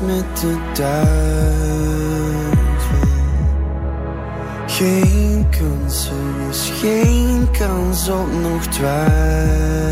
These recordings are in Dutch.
met de duivel. Geen kans, er is geen kans op nog twijfel.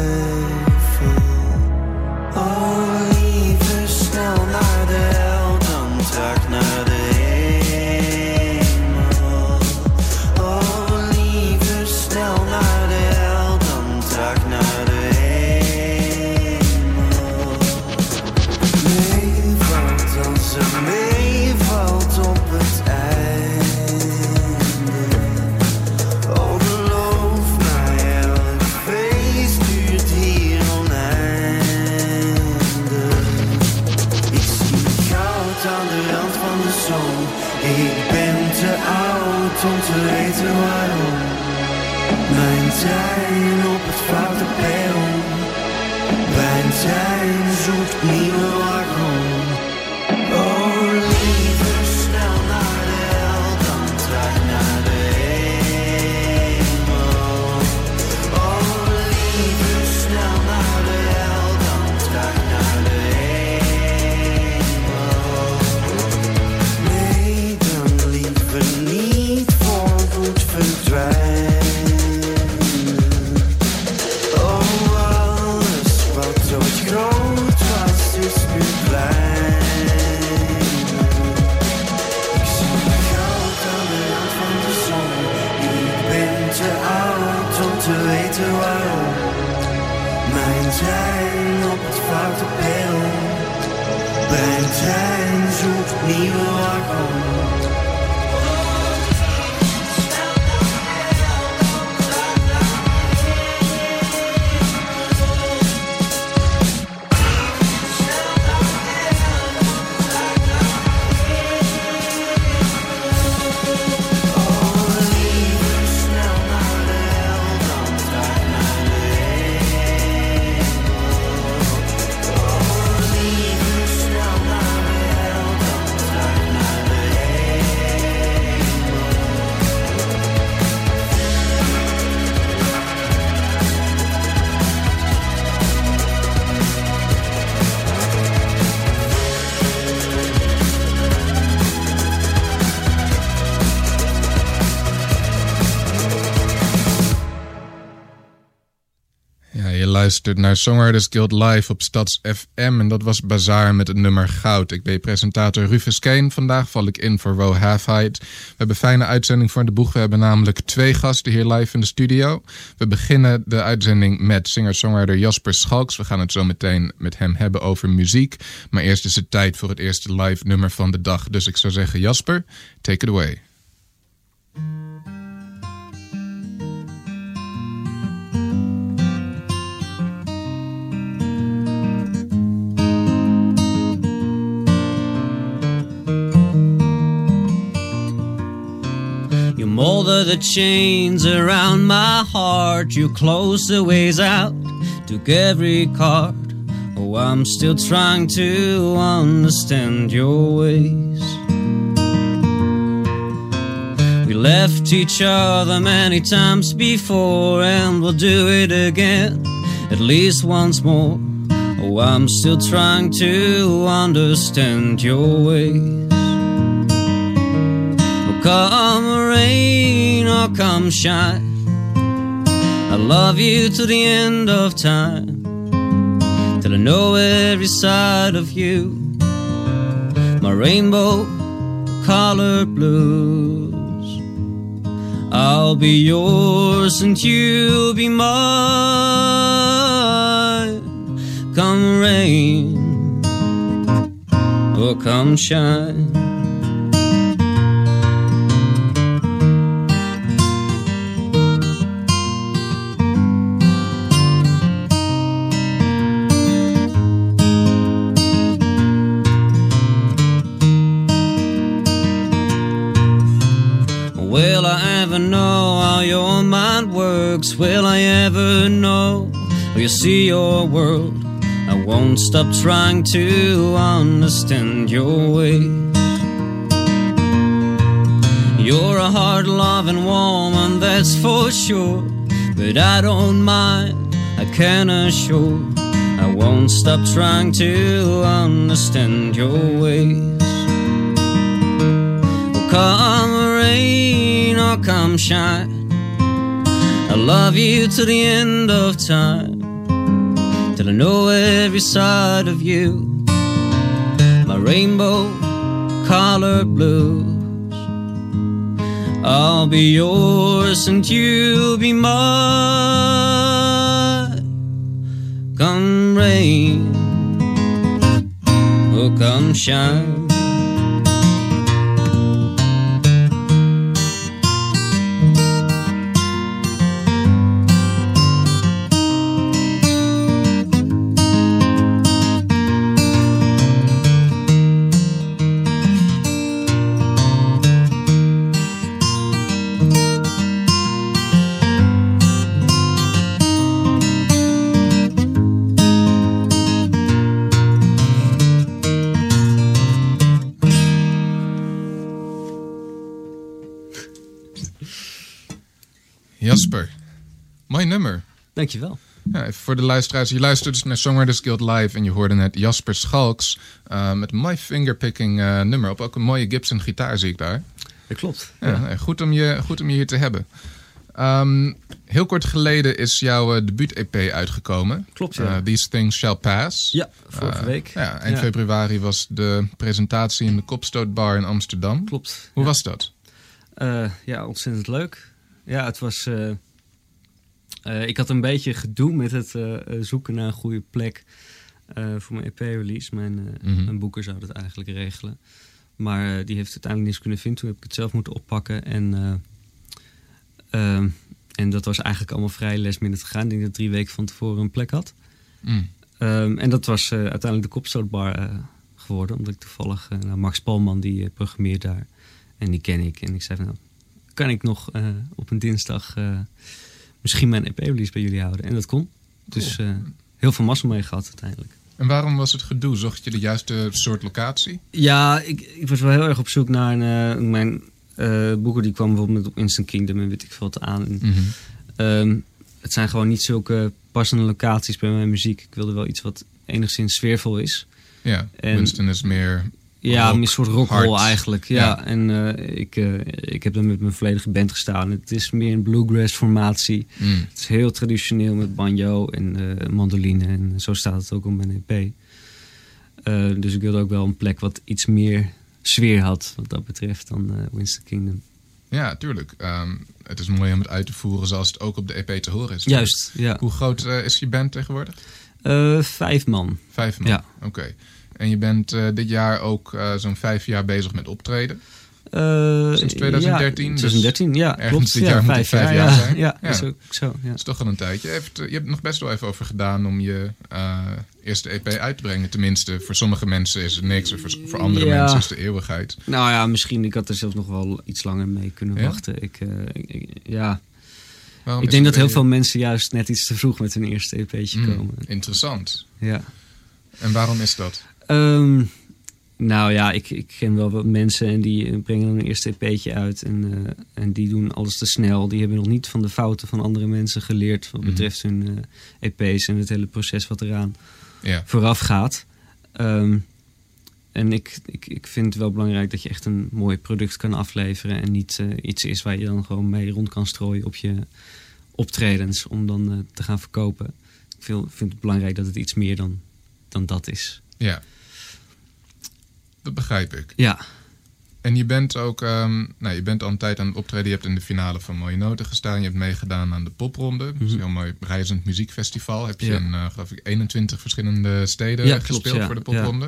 te weten waarom Mijn trein op het foute peil Mijn trein zoekt nieuwe wakker luistert naar Songwriters Guild Live op Stads FM. En dat was Bazaar met het nummer Goud. Ik ben presentator Rufus Kane. Vandaag val ik in voor Wo Half Height. We hebben een fijne uitzending voor de boeg. We hebben namelijk twee gasten hier live in de studio. We beginnen de uitzending met singer-songwriter Jasper Schalks. We gaan het zo meteen met hem hebben over muziek. Maar eerst is het tijd voor het eerste live nummer van de dag. Dus ik zou zeggen Jasper, take it away. Molder the chains around my heart. You close the ways out, took every card. Oh, I'm still trying to understand your ways. We left each other many times before, and we'll do it again, at least once more. Oh, I'm still trying to understand your ways. Come rain or come shine, I love you to the end of time. Till I know every side of you, my rainbow colored blues. I'll be yours and you'll be mine. Come rain or come shine. Ever know how your mind works? Will I ever know? Will you see your world? I won't stop trying to understand your ways. You're a hard loving woman, that's for sure. But I don't mind, I can assure. I won't stop trying to understand your ways. Well, come rain come shine. I love you to the end of time. Till I know every side of you. My rainbow colored blues. I'll be yours and you'll be mine. Come rain or come shine. Mooi nummer. Dankjewel. Ja, even voor de luisteraars. Je luistert dus naar Songwriters Guild Live en je hoorde net Jasper Schalks uh, met mooi fingerpicking uh, nummer op. Ook een mooie Gibson gitaar zie ik daar. Dat klopt. Ja, ja. Goed, om je, goed om je hier te hebben. Um, heel kort geleden is jouw uh, debuut-EP uitgekomen. Klopt, ja. These Things Shall Pass. Ja, vorige week. Ja, eind februari was de presentatie in de Kopstootbar in Amsterdam. Klopt. Hoe was dat? ja, ontzettend leuk. Ja, het was... Uh, ik had een beetje gedoe met het uh, zoeken naar een goede plek uh, voor mijn EP-release. Mijn, mm -hmm. mijn, boeker zou dat eigenlijk regelen. Maar die heeft uiteindelijk niets kunnen vinden. Toen heb ik het zelf moeten oppakken. En, ehm, en dat was eigenlijk allemaal vrij minute gegaan. Ik denk dat ik drie weken van tevoren een plek had. Mm. Um, en dat was uiteindelijk de Kopstootbar geworden. Omdat ik toevallig... nou, Max Palman, die programmeert daar. En die ken ik. En ik zei van, nou, kan ik nog op een dinsdag misschien mijn EP-release bij jullie houden. En dat kon. Dus uh, heel veel massa mee gehad uiteindelijk. En waarom was het gedoe? Zocht je de juiste soort locatie? Ja, ik, ik was wel heel erg op zoek naar een, uh, mijn uh, boeken die kwam bijvoorbeeld op Instant Kingdom en weet ik veel wat aan. Mm -hmm. um, het zijn gewoon niet zulke passende locaties bij mijn muziek. Ik wilde wel iets wat enigszins sfeervol is. Ja, en, Winston is meer ja, rock, een soort rock'n'roll hard. eigenlijk. Ja, Ja. en uh, ik, uh, ik heb dan met mijn volledige band gestaan. Het is meer een bluegrass formatie. Mm. Het is heel traditioneel met banjo en uh, mandoline. En zo staat het ook op mijn EP. dus ik wilde ook wel een plek wat iets meer sfeer had wat dat betreft dan Winston Kingdom. Ja, tuurlijk. Um, het is mooi om het uit te voeren zoals het ook op de EP te horen is. Juist, ja. Hoe groot is je band tegenwoordig? vijf man. Vijf man? Ja. Oké. En je bent uh, dit jaar ook uh, zo'n vijf jaar bezig met optreden. Uh, Sinds 2013? Ja, 2013, dus ja. Klopt. dit ja, jaar vijf moet het vijf jaar, jaar ja, zijn. Ja, is ook zo. Ja. Dat is toch al een tijdje. Je hebt, je hebt er nog best wel even over gedaan om je uh, eerste EP uit te brengen. Tenminste, voor sommige mensen is het niks. Voor, voor andere mensen is het de eeuwigheid. Nou ja, misschien. Ik had er zelfs nog wel iets langer mee kunnen wachten. Ik, uh, ja. Waarom ik denk dat heel veel mensen juist net iets te vroeg met hun eerste EP'tje je- Mm, komen. interessant. Ja. En waarom is dat? Ehm, nou ja, ik, ik ken wel wat mensen en die brengen een eerste EP'tje uit. En, eh, en die doen alles te snel. Die hebben nog niet van de fouten van andere mensen geleerd. Wat Mhm. betreft hun eh, EP's en het hele proces wat eraan Ja, vooraf gaat. Ehm, en ik, ik, ik vind het wel belangrijk dat je echt een mooi product kan afleveren. En niet eh, iets is waar je dan gewoon mee rond kan strooien op je optredens. Om dan te gaan verkopen. Ik vind, vind het belangrijk dat het iets meer dan, dan dat is. Ja. Dat begrijp ik. Ja, En je bent ook, ehm, nou, je bent al een tijd aan het optreden. Je hebt in de finale van Mooie Noten gestaan. Je hebt meegedaan aan de popronde. Dat een heel mooi reizend muziekfestival. Heb je Mhm. Ja. in, eh, geloof ik, 21 verschillende steden Ja, klopt, gespeeld ja. voor de popronde.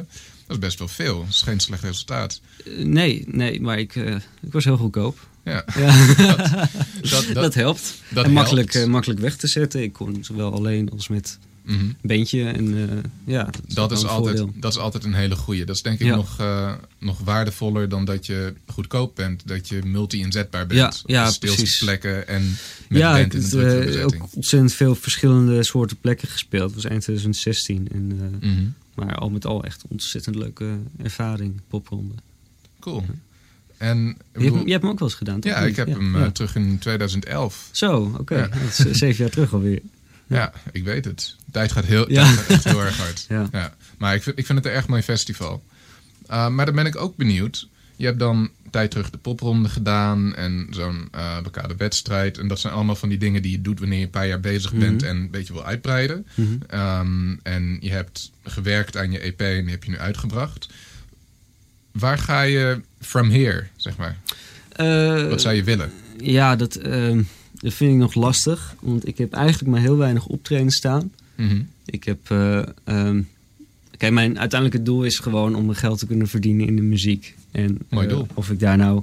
Dat is best wel veel. Dat is geen slecht resultaat. Eh, nee, nee, maar ik, eh, ik was heel goedkoop. Ja, Ja. dat, dat, helpt. dat en makkelijk, helpt. makkelijk weg te zetten. Ik kon zowel alleen als met Een bandje. En eh, ja, dat is, Dat altijd, voordeel. dat is altijd een hele goeie. Dat is denk ik Ja. nog, eh, nog waardevoller dan dat je goedkoop bent. Dat je multi-inzetbaar bent. Ja, plekken en met ja, ik drukke eh, ook ontzettend veel verschillende soorten plekken gespeeld. Het was eind 2016. En, Mhm. Maar al met al echt ontzettend leuke ervaring, popronde. Cool. En, Je hebt, je hebt hem ook wel eens gedaan, toch? ja, ik heb hem Ja. terug in 2011. Zo, oké. Ja. Dat is zeven jaar terug alweer. Ja, ik weet het. De tijd gaat heel, Ja. tijd gaat echt heel erg hard. Ja. Maar ik vind, ik vind het een erg mooi festival. Uh, maar dan ben ik ook benieuwd. Je hebt dan tijd terug de popronde gedaan en zo'n uh, lokale wedstrijd. En dat zijn allemaal van die dingen die je doet wanneer je een paar jaar bezig bent en een beetje wil uitbreiden. Um, en je hebt gewerkt aan je EP en die heb je nu uitgebracht. Waar ga je from here, zeg maar? Eh, Wat zou je willen? Ja, dat, ehm, dat vind ik nog lastig. Want ik heb eigenlijk maar heel weinig optreden staan. Mhm. Ik heb... eh, ehm, Kijk, mijn uiteindelijke doel is gewoon om mijn geld te kunnen verdienen in de muziek. En Mooi eh, of ik daar nou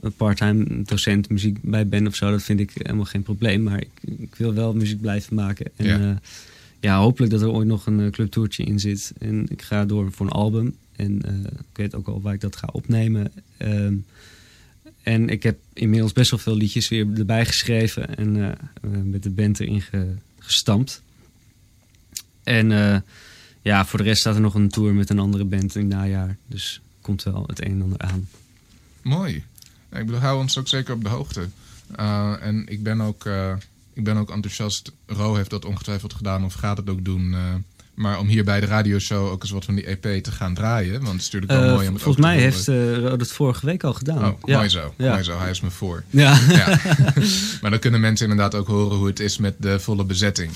een part-time docent muziek bij ben of zo, dat vind ik helemaal geen probleem. Maar ik, ik wil wel muziek blijven maken. En Ja. ja. ja, hopelijk dat er ooit nog een eh, clubtoertje in zit. En ik ga door voor een album. En eh, ik weet ook al waar ik dat ga opnemen. Ehm, en ik heb inmiddels best wel veel liedjes weer erbij geschreven. En eh, eh, met de band erin ge- gestampt. En eh, ja, voor de rest staat er nog een tour met een andere band in het najaar. Dus komt wel het een en ander aan. Mooi. Ik bedoel, hou ons ook zeker op de hoogte. Uh, en ik ben, ook, ik ben ook enthousiast. Ro heeft dat ongetwijfeld gedaan of gaat het ook doen. Uh, maar om hier bij de radioshow ook eens wat van die EP te gaan draaien. Want het is natuurlijk wel mooi om het Eh, Volgens mij heeft Ro dat vorige week al gedaan. Oh, ja. mooi zo. Ja. Mooi zo. Hij is me voor. Ja, Ja. maar dan kunnen mensen inderdaad ook horen hoe het is met de volle bezetting.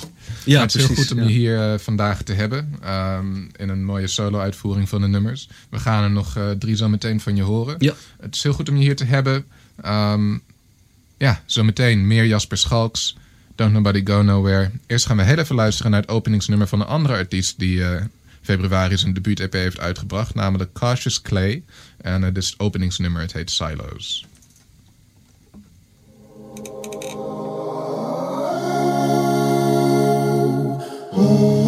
ja Maar het is heel goed om je hier uh, vandaag te hebben. Um, in een mooie solo-uitvoering van de nummers. We gaan er nog uh, drie zo meteen van je horen. Ja. Het is heel goed om je hier te hebben. Um, ja, zometeen meer Jasper Schalks. Don't Nobody Go Nowhere. Eerst gaan we heel even luisteren naar het openingsnummer van een andere artiest... die uh, februari zijn debuut-EP heeft uitgebracht. Namelijk Cautious Clay. En het is het openingsnummer. Het heet Silos. Feels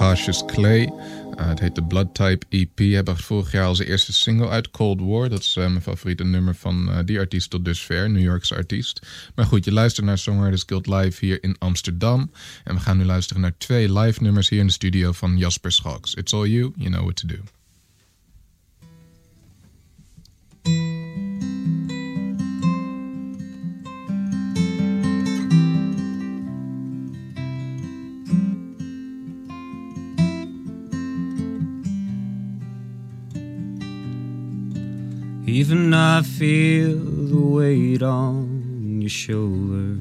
Cautious Clay. Uh, het heet de Blood Type EP. Bracht vorig jaar als eerste single uit Cold War. Dat is uh, mijn favoriete nummer van uh, die artiest tot dusver, New Yorkse artiest. Maar goed, je luistert naar Songwriters Guild Live hier in Amsterdam. En we gaan nu luisteren naar twee live nummers hier in de studio van Jasper Schalks. It's all you, you know what to do. Even I feel the weight on your shoulders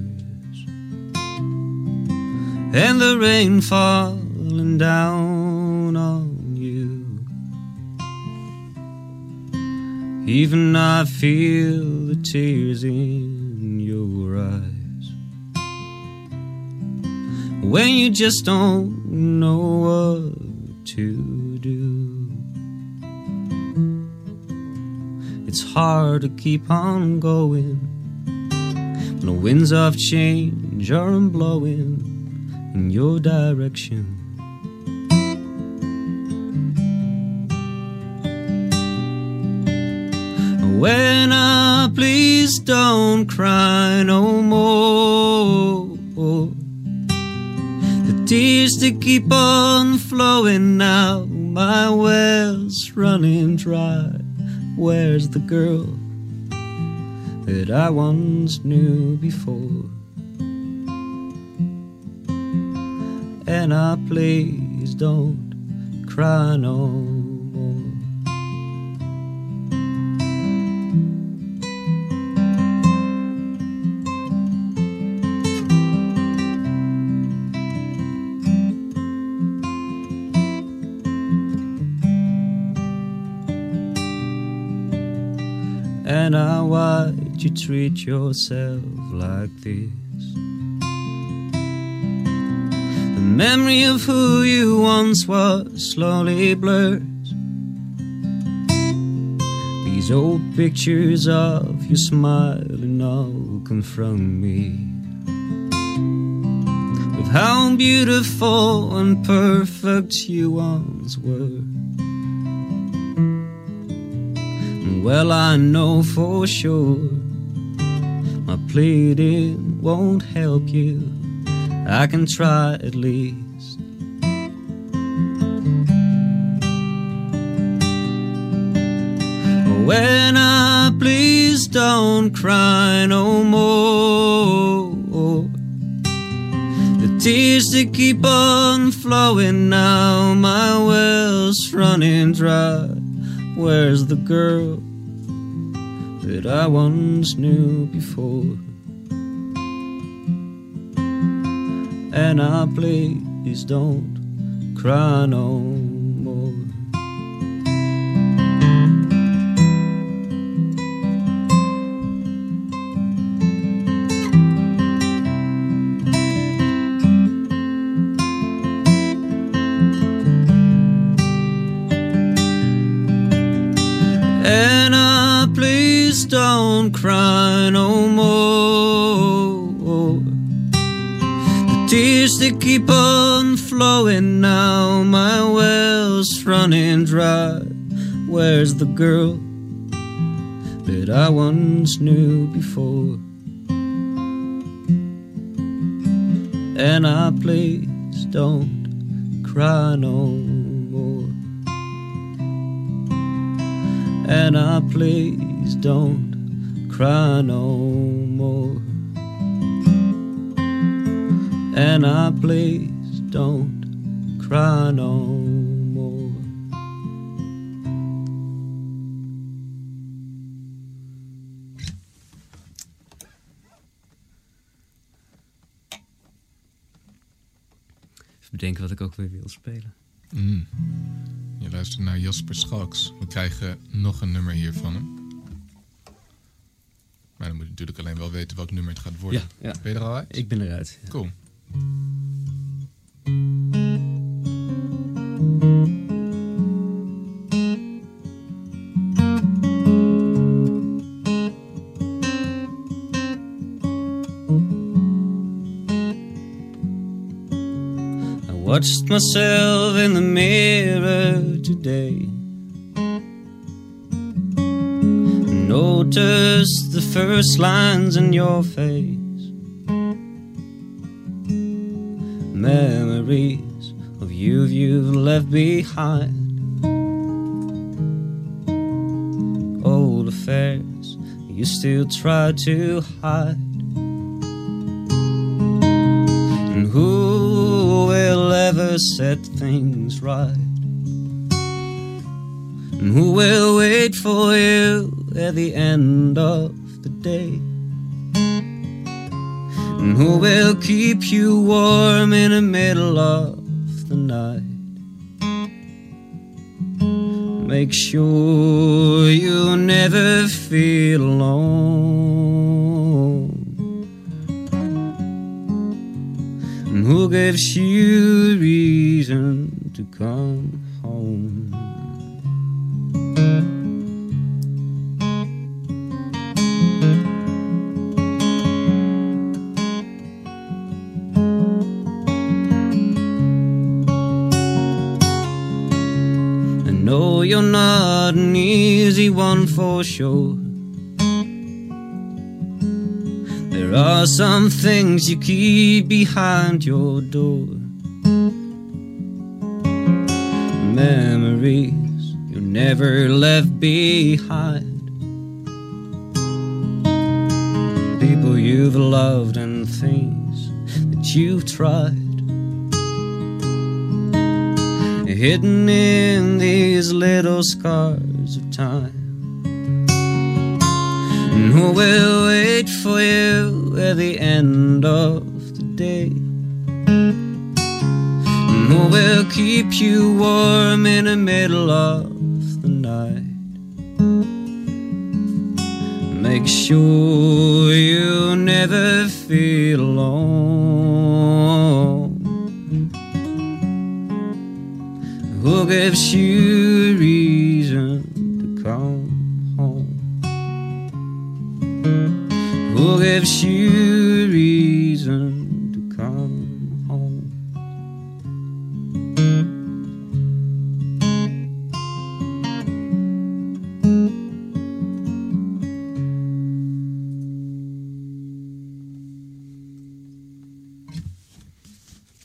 and the rain falling down on you. Even I feel the tears in your eyes when you just don't know what to It's hard to keep on going when the winds of change are blowing in your direction. When I please don't cry no more. The tears that keep on flowing now, my well's running dry. Where's the girl that I once knew before? And I please don't cry no why'd you treat yourself like this? The memory of who you once was slowly blurs. These old pictures of you smiling all confront me with how beautiful and perfect you once were. Well, I know for sure my pleading won't help you. I can try at least. When I please don't cry no more. The tears that keep on flowing now, my well's running dry. Where's the girl that I once knew before? And I please don't cry no don't cry no more. The tears that keep on flowing now, my well's running dry. Where's the girl that I once knew before? And I please don't cry no more. And I please don't cry no more. And I please don't cry no more. Even bedenken wat ik ook weer wil spelen. Mm. Je luistert naar Jasper Schalks. We krijgen nog een nummer hier van hem. Maar dan moet je natuurlijk alleen wel weten welk nummer het gaat worden. Ja, ja. Ben je er al uit? Ik ben eruit. Cool. I watched myself in the mirror today. First lines in your face. Memories of you you've left behind. Old affairs you still try to hide. And who will ever set things right? And who will wait for you at the end of And who will keep you warm in the middle of the night? Make sure you never feel alone. And who gives you reason to come home? not an easy one for sure. There are some things you keep behind your door. Memories you never left behind. People you've loved and things that you've tried. Hidden in these little scars of time. And who will wait for you at the end of the day? And who will keep you warm in the middle of the night? Make sure you never feel alone. Who gives you reason to come home? Who gives you reason to come home?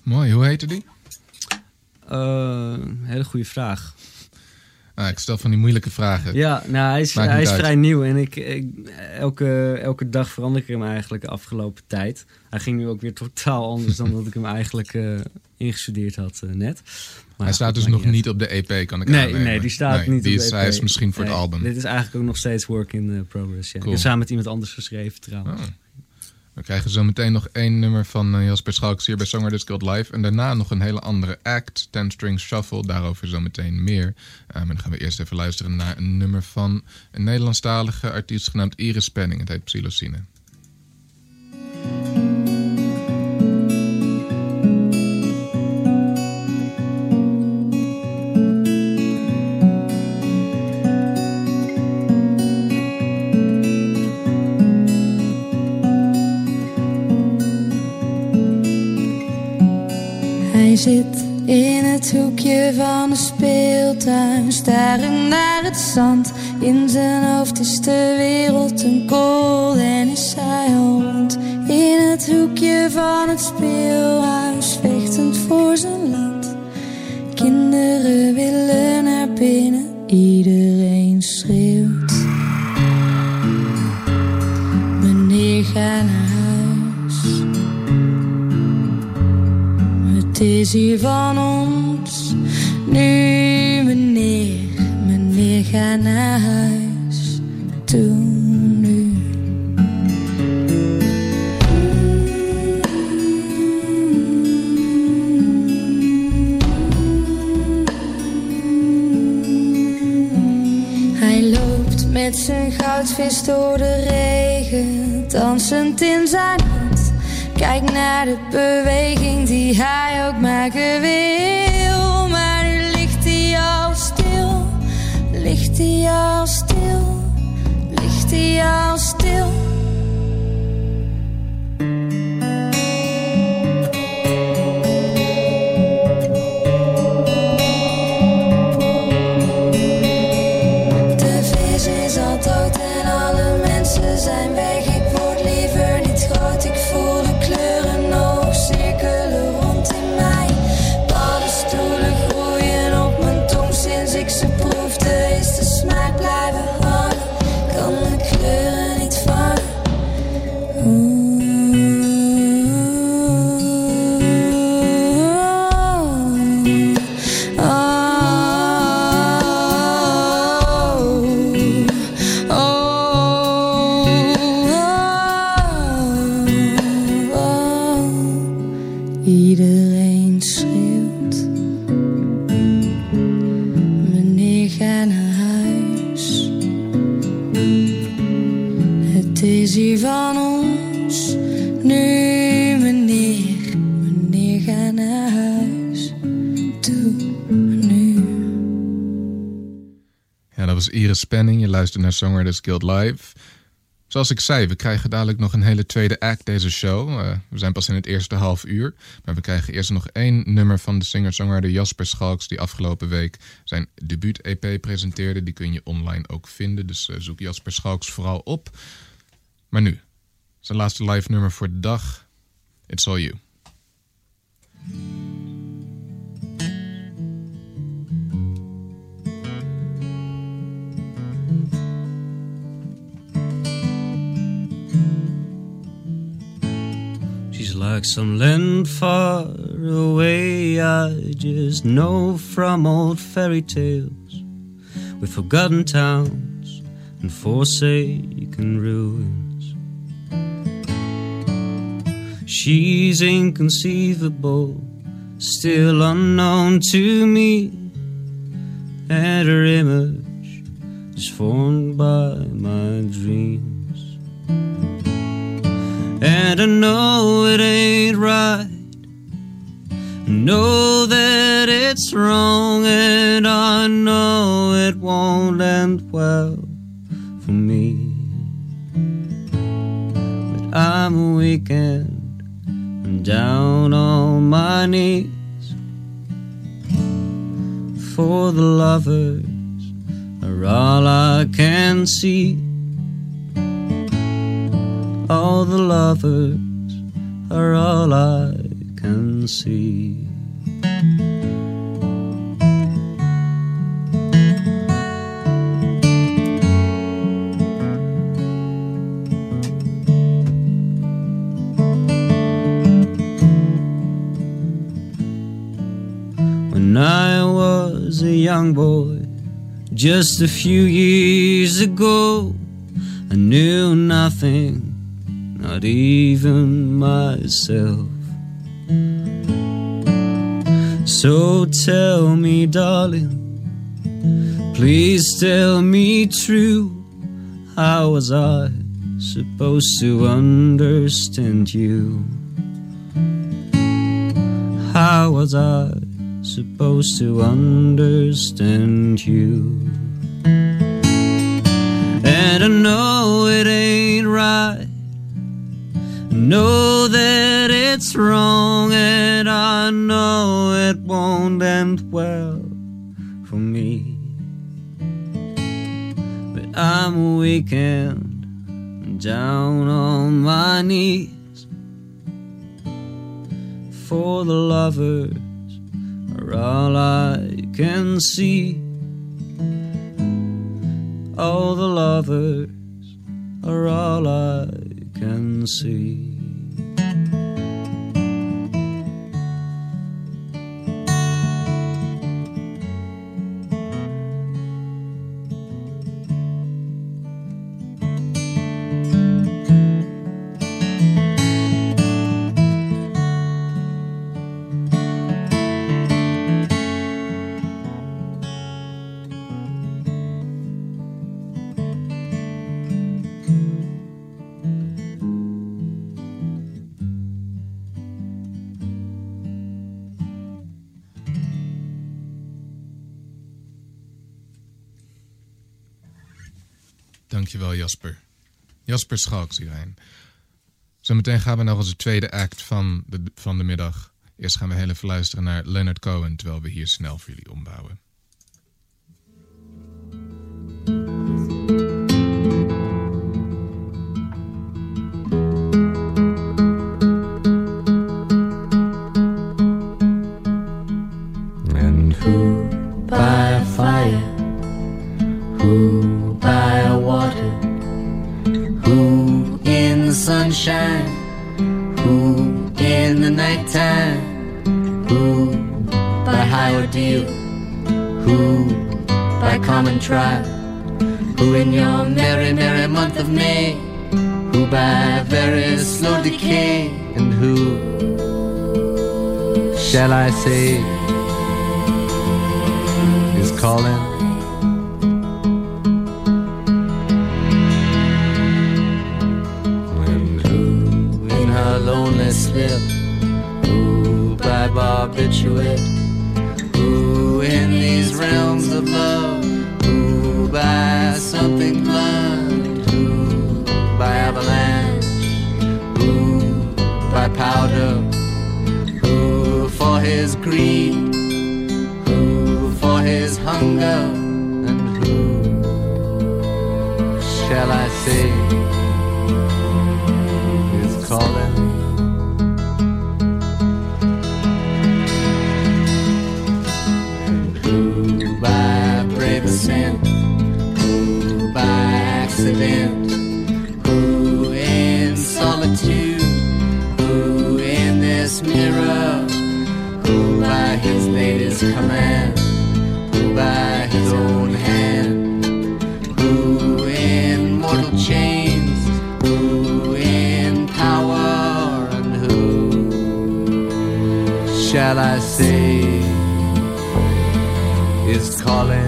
Mooi, hoe heette die? Uh, hele goede vraag. Ah, ik stel van die moeilijke vragen. Ja, nou, hij is, hij is vrij nieuw en ik, ik, elke, elke dag verander ik hem eigenlijk de afgelopen tijd. Hij ging nu ook weer totaal anders dan dat ik hem eigenlijk eh, ingestudeerd had eh, net. Maar Hij staat dus nog niet op de EP, kan ik Nee, aannemen. nee, die staat Nee, niet die op is, de Hij EP. is misschien voor Nee, het album. Dit is eigenlijk ook nog steeds work in eh, progress. Ja. Ik heb samen met iemand anders geschreven trouwens. Oh. We krijgen zo meteen nog één nummer van eh, Jasper Schalks hier bij Songwriters Guild Live. En daarna nog een hele andere act, Ten String Shuffle. Daarover zo meteen meer. Eh, maar dan gaan we eerst even luisteren naar een nummer van een Nederlandstalige artiest genaamd Iris Penning. Het heet Psilocine. In het hoekje van de speeltuin, starend naar het zand. In zijn hoofd is de wereld een kool en is hij al rond. In het hoekje van het speelhuis, vechtend voor zijn land. Kinderen willen naar binnen, iedereen schreeuwt. Het is hier van ons. Nu, meneer, meneer, ga naar huis. Loopt met zijn goudvis door de regen, dansend in zijn. Kijk naar de beweging die hij ook maken wil. Maar nu ligt hij al stil, ligt hij al stil, ligt hij al stil. Iris Penning. Je luistert naar Songwriters Guild Live. Zoals ik zei, we krijgen dadelijk nog een hele tweede act deze show. Eh, we zijn pas in het eerste half uur. Maar we krijgen eerst nog één nummer van de singer-songwriter Jasper Schalks... die afgelopen week zijn debuut-EP presenteerde. Die kun je online ook vinden, dus eh, zoek Jasper Schalks vooral op. Maar nu, Zijn laatste live nummer voor de dag. It's All You. Like some land far away, I just know from old fairy tales, with forgotten towns and forsaken ruins. She's inconceivable, still unknown to me, and her image is formed by my dreams. And I know it ain't right. Know that it's wrong, and I know it won't end well for me. But I'm weakened and down on my knees for the lovers are all I can see. All the lovers are all I can see. When I was a young boy, just a few years ago, I knew nothing not even myself. So tell me, darling, please tell me true. How was I supposed to understand you? How was I supposed to understand you? And I know it ain't right know that it's wrong, and I know it won't end well for me. But I'm weakened down on my knees, for the lovers are all I can see. All the lovers are all I can see. Jasper. Jasper Schalks hierheen. Zometeen gaan we naar onze tweede act van de, van de middag. Eerst gaan we heel even luisteren naar Leonard Cohen... terwijl we hier snel voor jullie ombouwen. By very slow decay, and who shall I say? is calling. And who in her lonely slip, who by barbiturate, who in these realms powder, who for his greed? Who for his hunger by his latest command? Who by his own hand? Who in mortal chains? Who in power? And who shall I say is calling?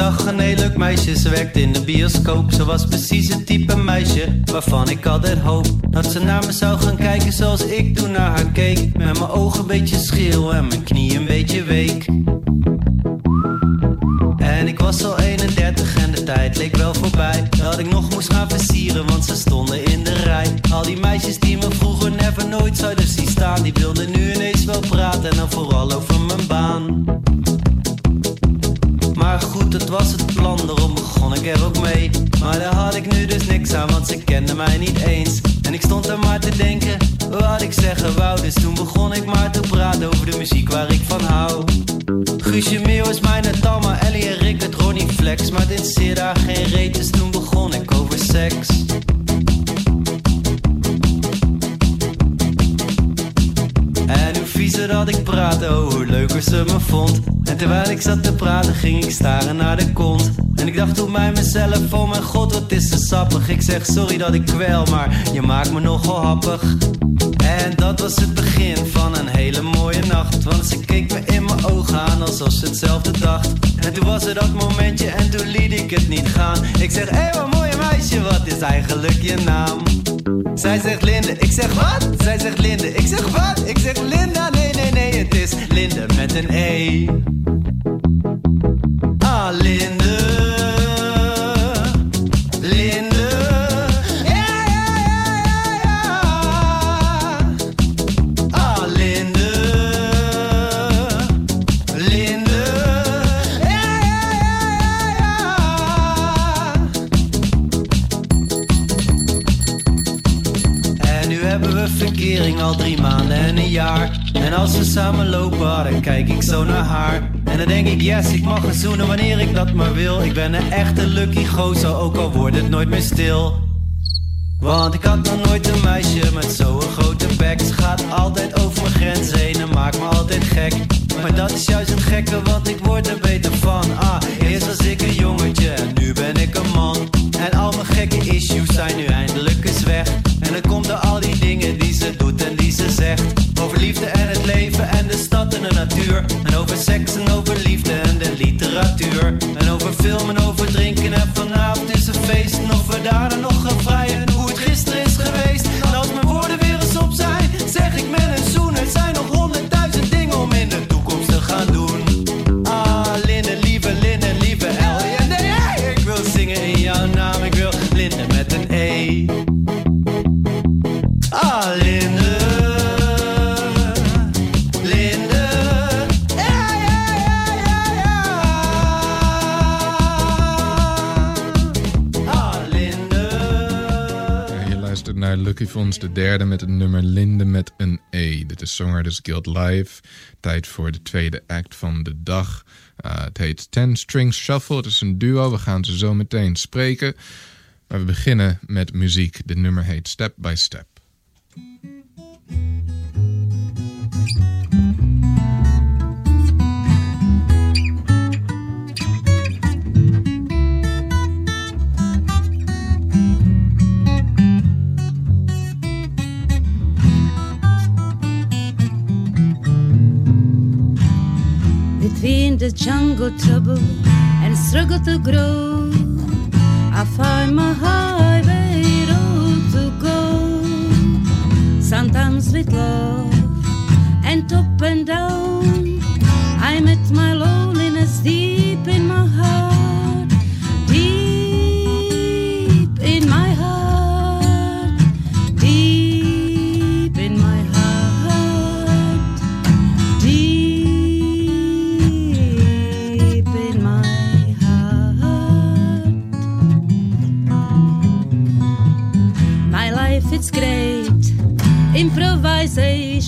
Zag een heel leuk meisje, ze werkte in de bioscoop. Ze was precies het type meisje waarvan ik altijd hoop dat ze naar me zou gaan kijken zoals ik toen naar haar keek. Met mijn ogen een beetje scheel en mijn knie een beetje week. En ik was al 31 en de tijd leek wel voorbij. Dat ik nog moest gaan versieren, want ze stonden in de rij. Al die meisjes die me vroeger never nooit zouden zien staan, die wilden nu ineens wel praten en dan vooral over mijn baan. Maar goed, het was het plan, daarom begon ik er ook mee. Maar daar had ik nu dus niks aan, want ze kenden mij niet eens. En ik stond er maar te denken, wat ik zeggen wou. Dus toen begon ik maar te praten over de muziek waar ik van hou. Guusje Meeuw is mijn Talma, Ellie en Rick, het Ronnie Flex. Maar dit zeer daar geen reet, dus toen begon ik over seks. En hoe viezer dat ik praatte, oh hoe leuker ze me vond. En terwijl ik zat te praten, ging ik staren naar de kont. En ik dacht toen bij mezelf, oh mijn god, wat is ze sappig. Ik zeg sorry dat ik kwel, maar je maakt me nogal happig. En dat was het begin van een hele mooie nacht. Want ze keek me in mijn ogen aan alsof ze hetzelfde dacht. En toen was er dat momentje en toen liet ik het niet gaan. Ik zeg, hé hey, wat mooie meisje, wat is eigenlijk je naam? Zij zegt Linde, ik zeg wat? Zij zegt Linde, ik zeg wat? Ik zeg Linda, het is met een E. kijk ik zo naar haar. En dan denk ik, yes, ik mag haar zoenen wanneer ik dat maar wil. Ik ben een echte lucky gozer, ook al wordt het nooit meer stil. Want ik had nog nooit een meisje met zo'n grote bek. Ze gaat altijd over mijn grens heen en maakt me altijd gek. Maar dat is juist het gekke, want ik word er beter van. Ah, eerst was ik een jongetje en nu ben ik een man. En al mijn gekke issues zijn nu eindelijk eens weg. En dan komt er al die dingen die ze doet en die ze zegt. Over liefde en het leven natuur. En over seks en over liefde en de literatuur. En over film en over drinken en vanavond is een feest. En of we nog de derde met het nummer Linde met een E. Dit is Songwriters Guild Live. Tijd voor de tweede act van de dag. Uh, het heet Ten Strings Shuffle. Het is een duo. We gaan ze zo meteen spreken. Maar we beginnen met muziek. Dit nummer heet Step by Step. the jungle trouble and struggle to grow. I find my highway road to go. Sometimes with love and up and down, I met my loneliness deep.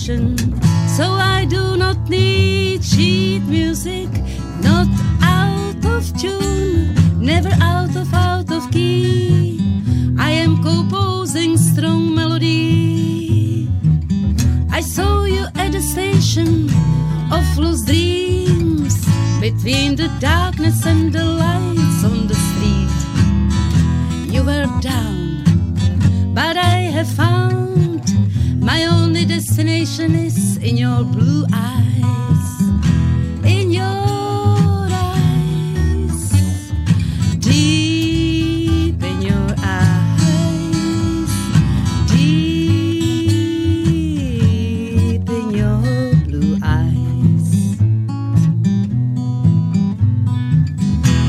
So I do not need sheet music, not out of tune, never out of out of key. I am composing strong melody. I saw you at the station of lost dreams between the darkness and the lights on the street. You were down, but I have found my only destination is in your blue eyes. In your eyes, deep in your eyes, deep in your blue eyes.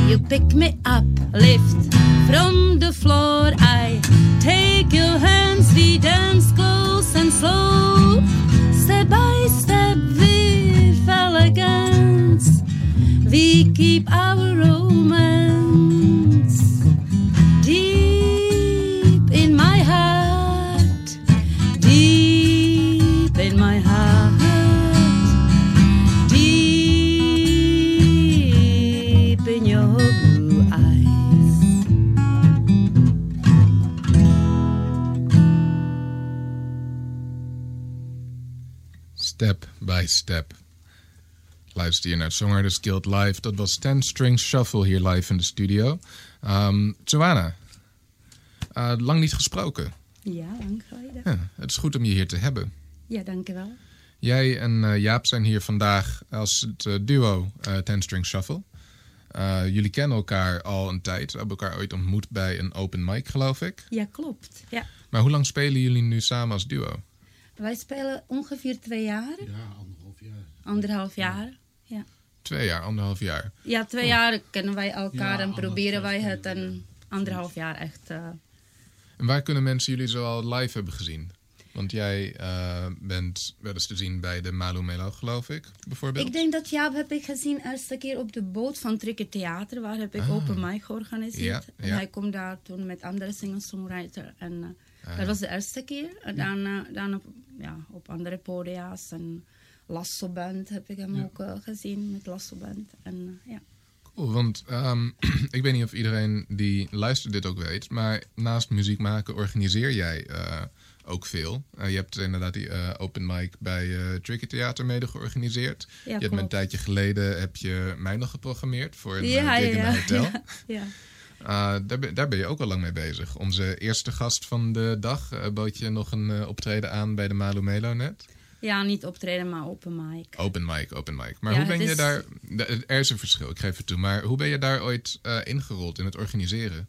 You pick me up, lift from the floor. I take your hands, we dance slow, step by step with elegance. We keep our romance Step. Luister je naar Songwriters Guild Live. Dat was 10 String Shuffle hier live in de studio. Ehm Joanna, eh, lang niet gesproken. Ja, lang geleden. Ja, het is goed om je hier te hebben. Ja, dankjewel. Jij en eh, Jaap zijn hier vandaag als het eh, duo eh 10 String Shuffle. Jullie kennen elkaar al een tijd. We hebben elkaar ooit ontmoet bij een open mic, geloof ik. Ja, klopt. Ja. Maar hoe lang spelen jullie nu samen als duo? Wij spelen ongeveer twee jaar, Ja, anderhalf jaar. anderhalf jaar. Ja, Twee jaar, anderhalf jaar. ja twee jaar kennen wij elkaar Ja, en proberen wij het een anderhalf jaar echt. eh, En waar kunnen mensen jullie zo al live hebben gezien? Want jij eh, bent wel eens te zien bij de Malu Melo, geloof ik, bijvoorbeeld. Ik denk dat Jaap heb ik gezien eerste keer op de boot van Trikke Theater. Waar heb ik Ah. open mic georganiseerd. Ja, En ja. hij komt daar toen met andere singer-songwriter. En eh. Dat was de eerste keer. En dan, eh, dan op, ja, op andere podia's. En Lasso Band heb ik hem ook eh, gezien met Lasso Band. En eh, ja. Cool, want ehm, ik weet niet of iedereen die luistert dit ook weet, maar naast muziek maken organiseer jij eh, ook veel. Eh, je hebt inderdaad die eh, open mic bij eh Tricky Theater mede georganiseerd. je hebt een tijdje geleden heb je mij nog geprogrammeerd voor een Ja, eh, gig in een hotel. ja, Eh, daar, ben, daar ben je ook al lang mee bezig. Onze eerste gast van de dag eh, bood je nog een eh, optreden aan bij de Malu Melo net. ja, niet optreden, maar open mic. Open mic, open mic. Maar Ja, hoe ben je is- daar... Er is een verschil, ik geef het toe. Maar hoe ben je daar ooit ingerold in het organiseren?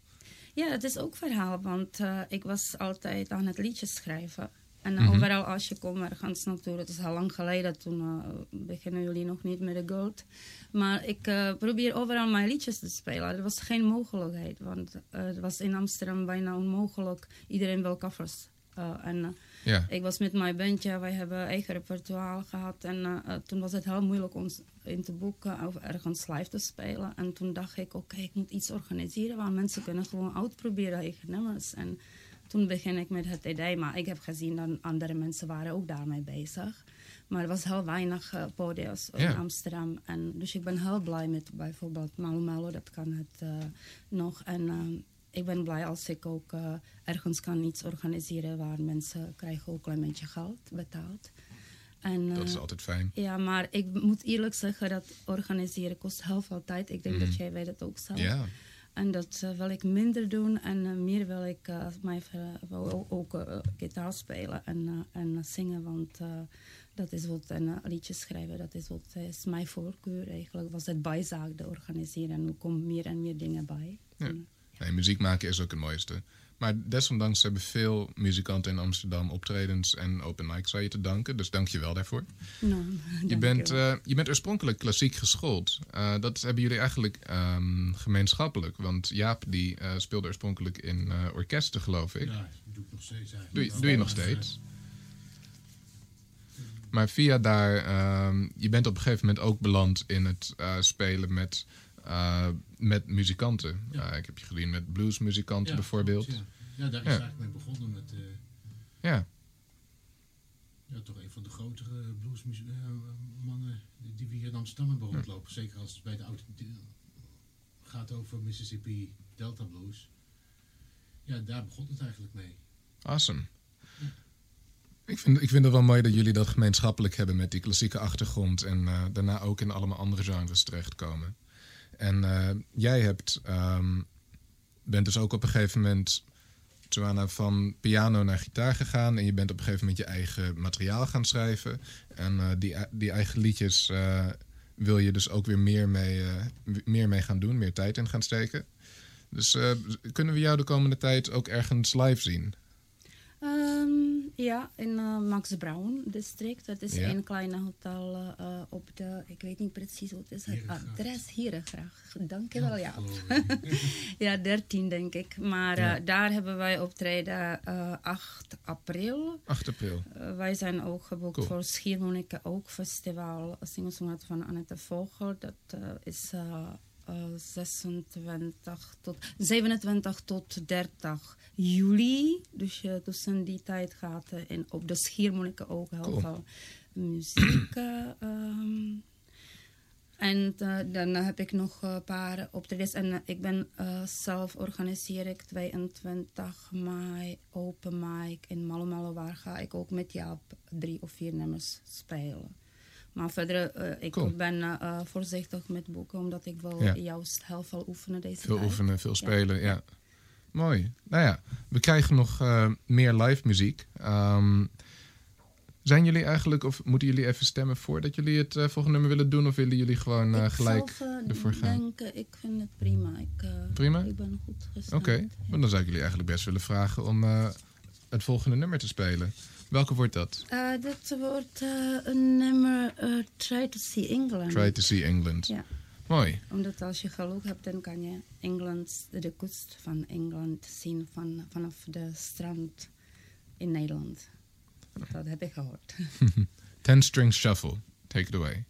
Ja, het is ook verhaal, want ik was altijd aan het liedjes schrijven. En Mhm. overal als je komt ergens naartoe, het is al lang geleden, toen eh, beginnen jullie nog niet met de gold. Maar ik eh, probeer overal mijn liedjes te spelen. Er was geen mogelijkheid, want eh, het was in Amsterdam bijna onmogelijk. Iedereen wil covers. En Ja, ik was met mijn bandje, wij hebben eigen repertoire gehad. En toen was het heel moeilijk om in te boeken of ergens live te spelen. En toen dacht ik, oké, ik moet iets organiseren waar mensen kunnen gewoon uitproberen eigen nummers. En toen begin ik met het idee, maar ik heb gezien dat andere mensen waren ook daarmee bezig. Maar er was heel weinig uh, podiums Ja. in Amsterdam. En, dus ik ben heel blij met bijvoorbeeld Malo dat kan het eh, nog. En eh, ik ben blij als ik ook ergens kan iets organiseren waar mensen krijgen ook een klein beetje geld betaald. En, dat is altijd fijn. ja, maar ik moet eerlijk zeggen dat organiseren kost heel veel tijd. Ik denk Mhm. dat jij weet het ook zelf. Ja, En dat eh, wil ik minder doen en eh, meer wil ik eh, mij wil ook, gitaar spelen en, en zingen. Want dat is wat een uh, liedje schrijven, dat is wat is mijn voorkeur eigenlijk. Was het bijzaak, de organiseren. En er komen meer en meer dingen bij. Ja. En, nee, muziek maken is ook het mooiste. Maar desondanks hebben veel muzikanten in Amsterdam optredens en open mics aan je te danken. Dus dank je wel daarvoor. nou, Je bent, eh, je bent oorspronkelijk klassiek geschoold. Eh, dat hebben jullie eigenlijk ehm, gemeenschappelijk. Want Jaap die eh, speelde oorspronkelijk in eh, orkesten, geloof ik. Ja, dat doe ik nog steeds eigenlijk. Doe, je- doe je nog steeds? Maar via daar, ehm, je bent op een gegeven moment ook beland in het eh, spelen met, eh, met muzikanten. Ja. Eh, ik heb je gezien met bluesmuzikanten Ja, bijvoorbeeld. klopt, Ja. ja, daar is eigenlijk mee begonnen met, eh, Ja. Ja, toch een van de grotere bluesmannen die we hier in Amsterdam hebben rondlopen. Zeker als het bij de auto gaat over Mississippi Delta Blues. Ja, daar begon het eigenlijk mee. Awesome. Ik vind, ik vind het wel mooi dat jullie dat gemeenschappelijk hebben met die klassieke achtergrond. En daarna ook in allemaal andere genres terechtkomen. En eh, jij hebt, ehm, bent dus ook op een gegeven moment, Joanna, van piano naar gitaar gegaan. En je bent op een gegeven moment je eigen materiaal gaan schrijven. En eh, die, die eigen liedjes eh, wil je dus ook weer meer mee, meer mee gaan doen, meer tijd in gaan steken. Dus kunnen we jou de komende tijd ook ergens live zien? Ja, in eh, Max Brown district. Dat is Ja. een kleine hotel eh, op de, ik weet niet precies hoe het is, het adres Herengracht. Dankjewel, ja. ik. ja, 13 denk ik. Maar Ja. eh, daar hebben wij optreden eh 8 april. 8 april. Wij zijn ook geboekt Cool. voor Schiermonnike ook festival. Singersongheid van Annette Vogel. Dat is 26 tot, 27 tot 30 juli. Dus je tussen die tijd gaat in, op de Schiermonnike ook heel veel muziek. eh, ehm, en eh, dan heb ik nog een paar optredens. En eh, ik ben eh, zelf organiseer ik 22 mei open mic in Malomalo. Waar ga ik ook met Jaap drie of vier nummers spelen. Maar verder, eh, ik Cool. ben eh, eh, voorzichtig met boeken. Omdat ik wil Ja. juist heel veel oefenen deze Veel tijd. oefenen, veel spelen, ja. Mooi. Nou ja, we krijgen nog meer live muziek. Ehm, zijn jullie eigenlijk, of moeten jullie even stemmen voordat jullie het volgende nummer willen doen? Of willen jullie gewoon ik gelijk zelf, ervoor gaan? denk, eh, ik vind het prima. Ik, Prima? Ik ben goed gestemd. Oké, dan zou ik jullie eigenlijk best willen vragen om het volgende nummer te spelen. Welke wordt dat? Eh, dit wordt eh, een nummer eh, Try to See England. Try to See England. Ja. Mooi. Omdat als je geluk hebt, dan kan je Engeland, de kust van Engeland zien van, vanaf de strand in Nederland. Dat heb ik gehoord. Ten Strings Shuffle. Take it away.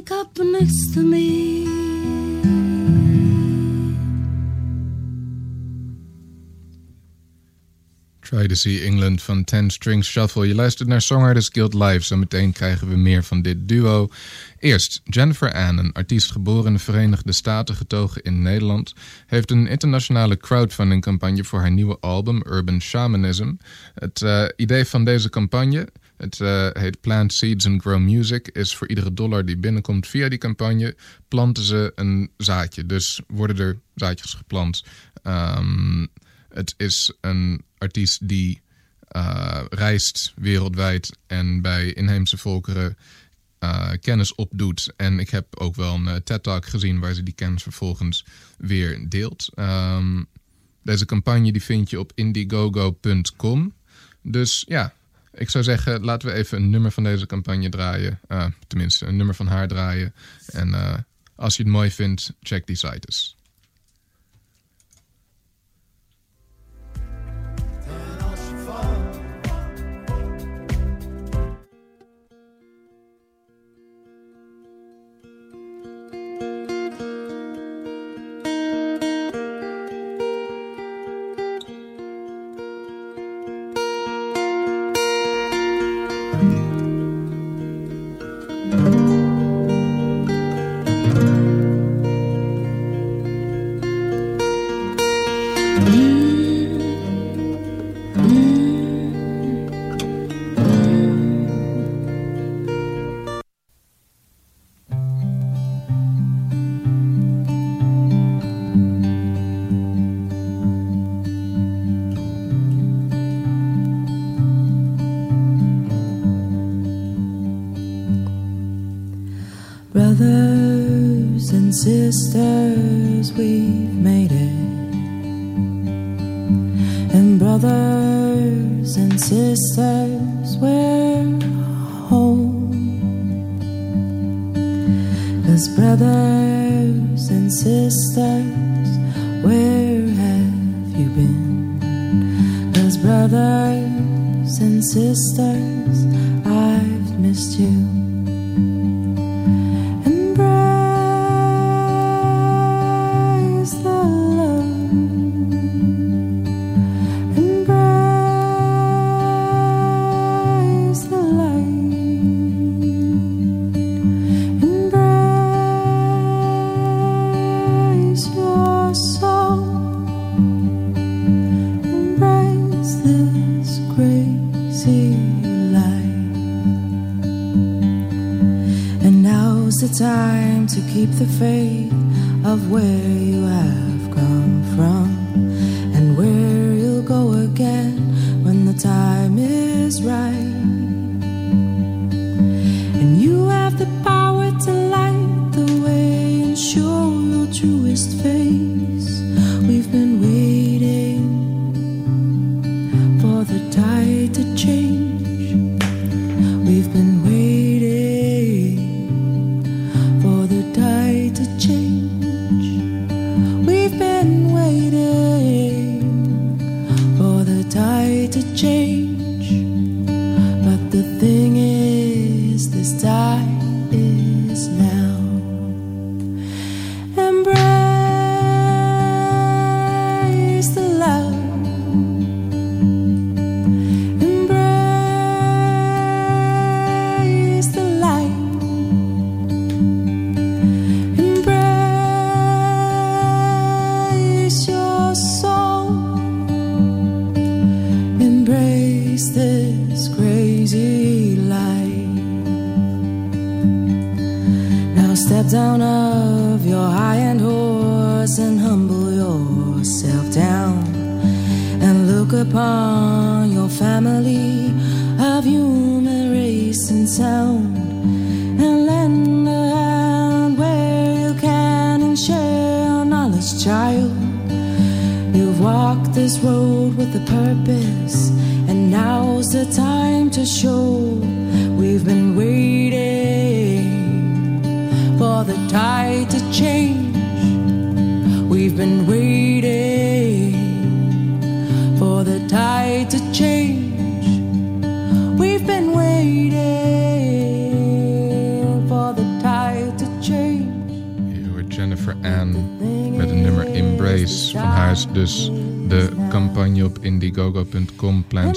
Wake up next to me. Try to See England van Ten Strings Shuffle. Je luistert naar Songwriters Guild Live. Zometeen krijgen we meer van dit duo. Eerst Jennifer Ann, een artiest geboren in de Verenigde Staten, getogen in Nederland, heeft een internationale crowdfunding campagne voor haar nieuwe album Urban Shamanism. Het eh, idee van deze campagne, het eh, heet Plant Seeds and Grow Music, is voor iedere dollar die binnenkomt via die campagne, planten ze een zaadje. Dus worden er zaadjes geplant. Ehm, het is een artiest die eh, reist wereldwijd en bij inheemse volkeren eh, kennis opdoet. En ik heb ook wel een TED-talk gezien waar ze die kennis vervolgens weer deelt. Ehm, deze campagne die vind je op indiegogo.com. Dus ja, ik zou zeggen, laten we even een nummer van deze campagne draaien. Eh, tenminste, een nummer van haar draaien. En eh, als je het mooi vindt, check die site.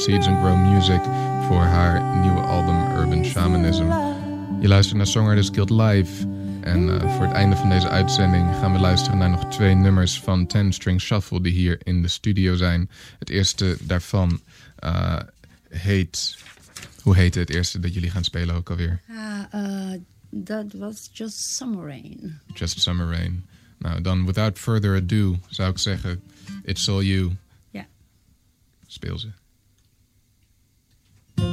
Seeds and Grow Music voor haar nieuwe album Urban Shamanism. Je luistert naar Songwriters Guild Live. En eh, voor het einde van deze uitzending gaan we luisteren naar nog twee nummers van Ten String Shuffle die hier in de studio zijn. Het eerste daarvan uh, heet. Hoe heette het eerste dat jullie gaan spelen ook alweer? Ah, eh, dat was Just Summer Rain. Just Summer Rain. Nou, dan without further ado zou ik zeggen: It's all you. Ja. Speel ze. The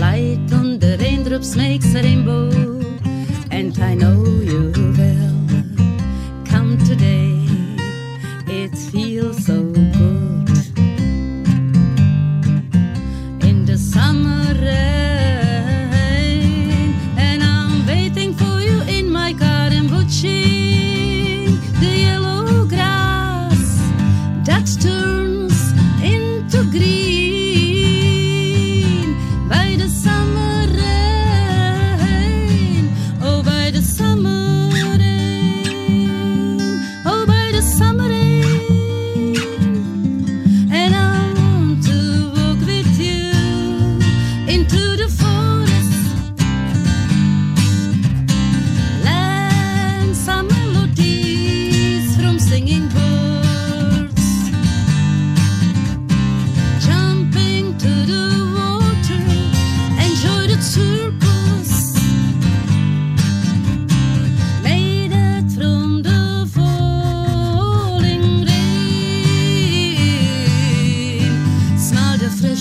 light on the raindrops makes a rainbow, and I know.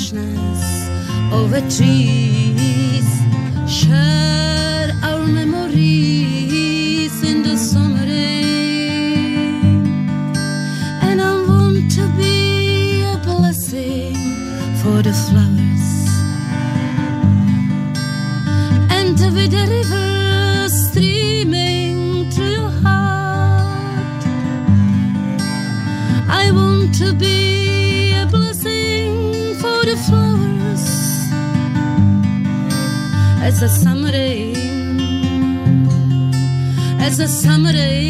freshness over trees. Shine a summer day. It's a summer day.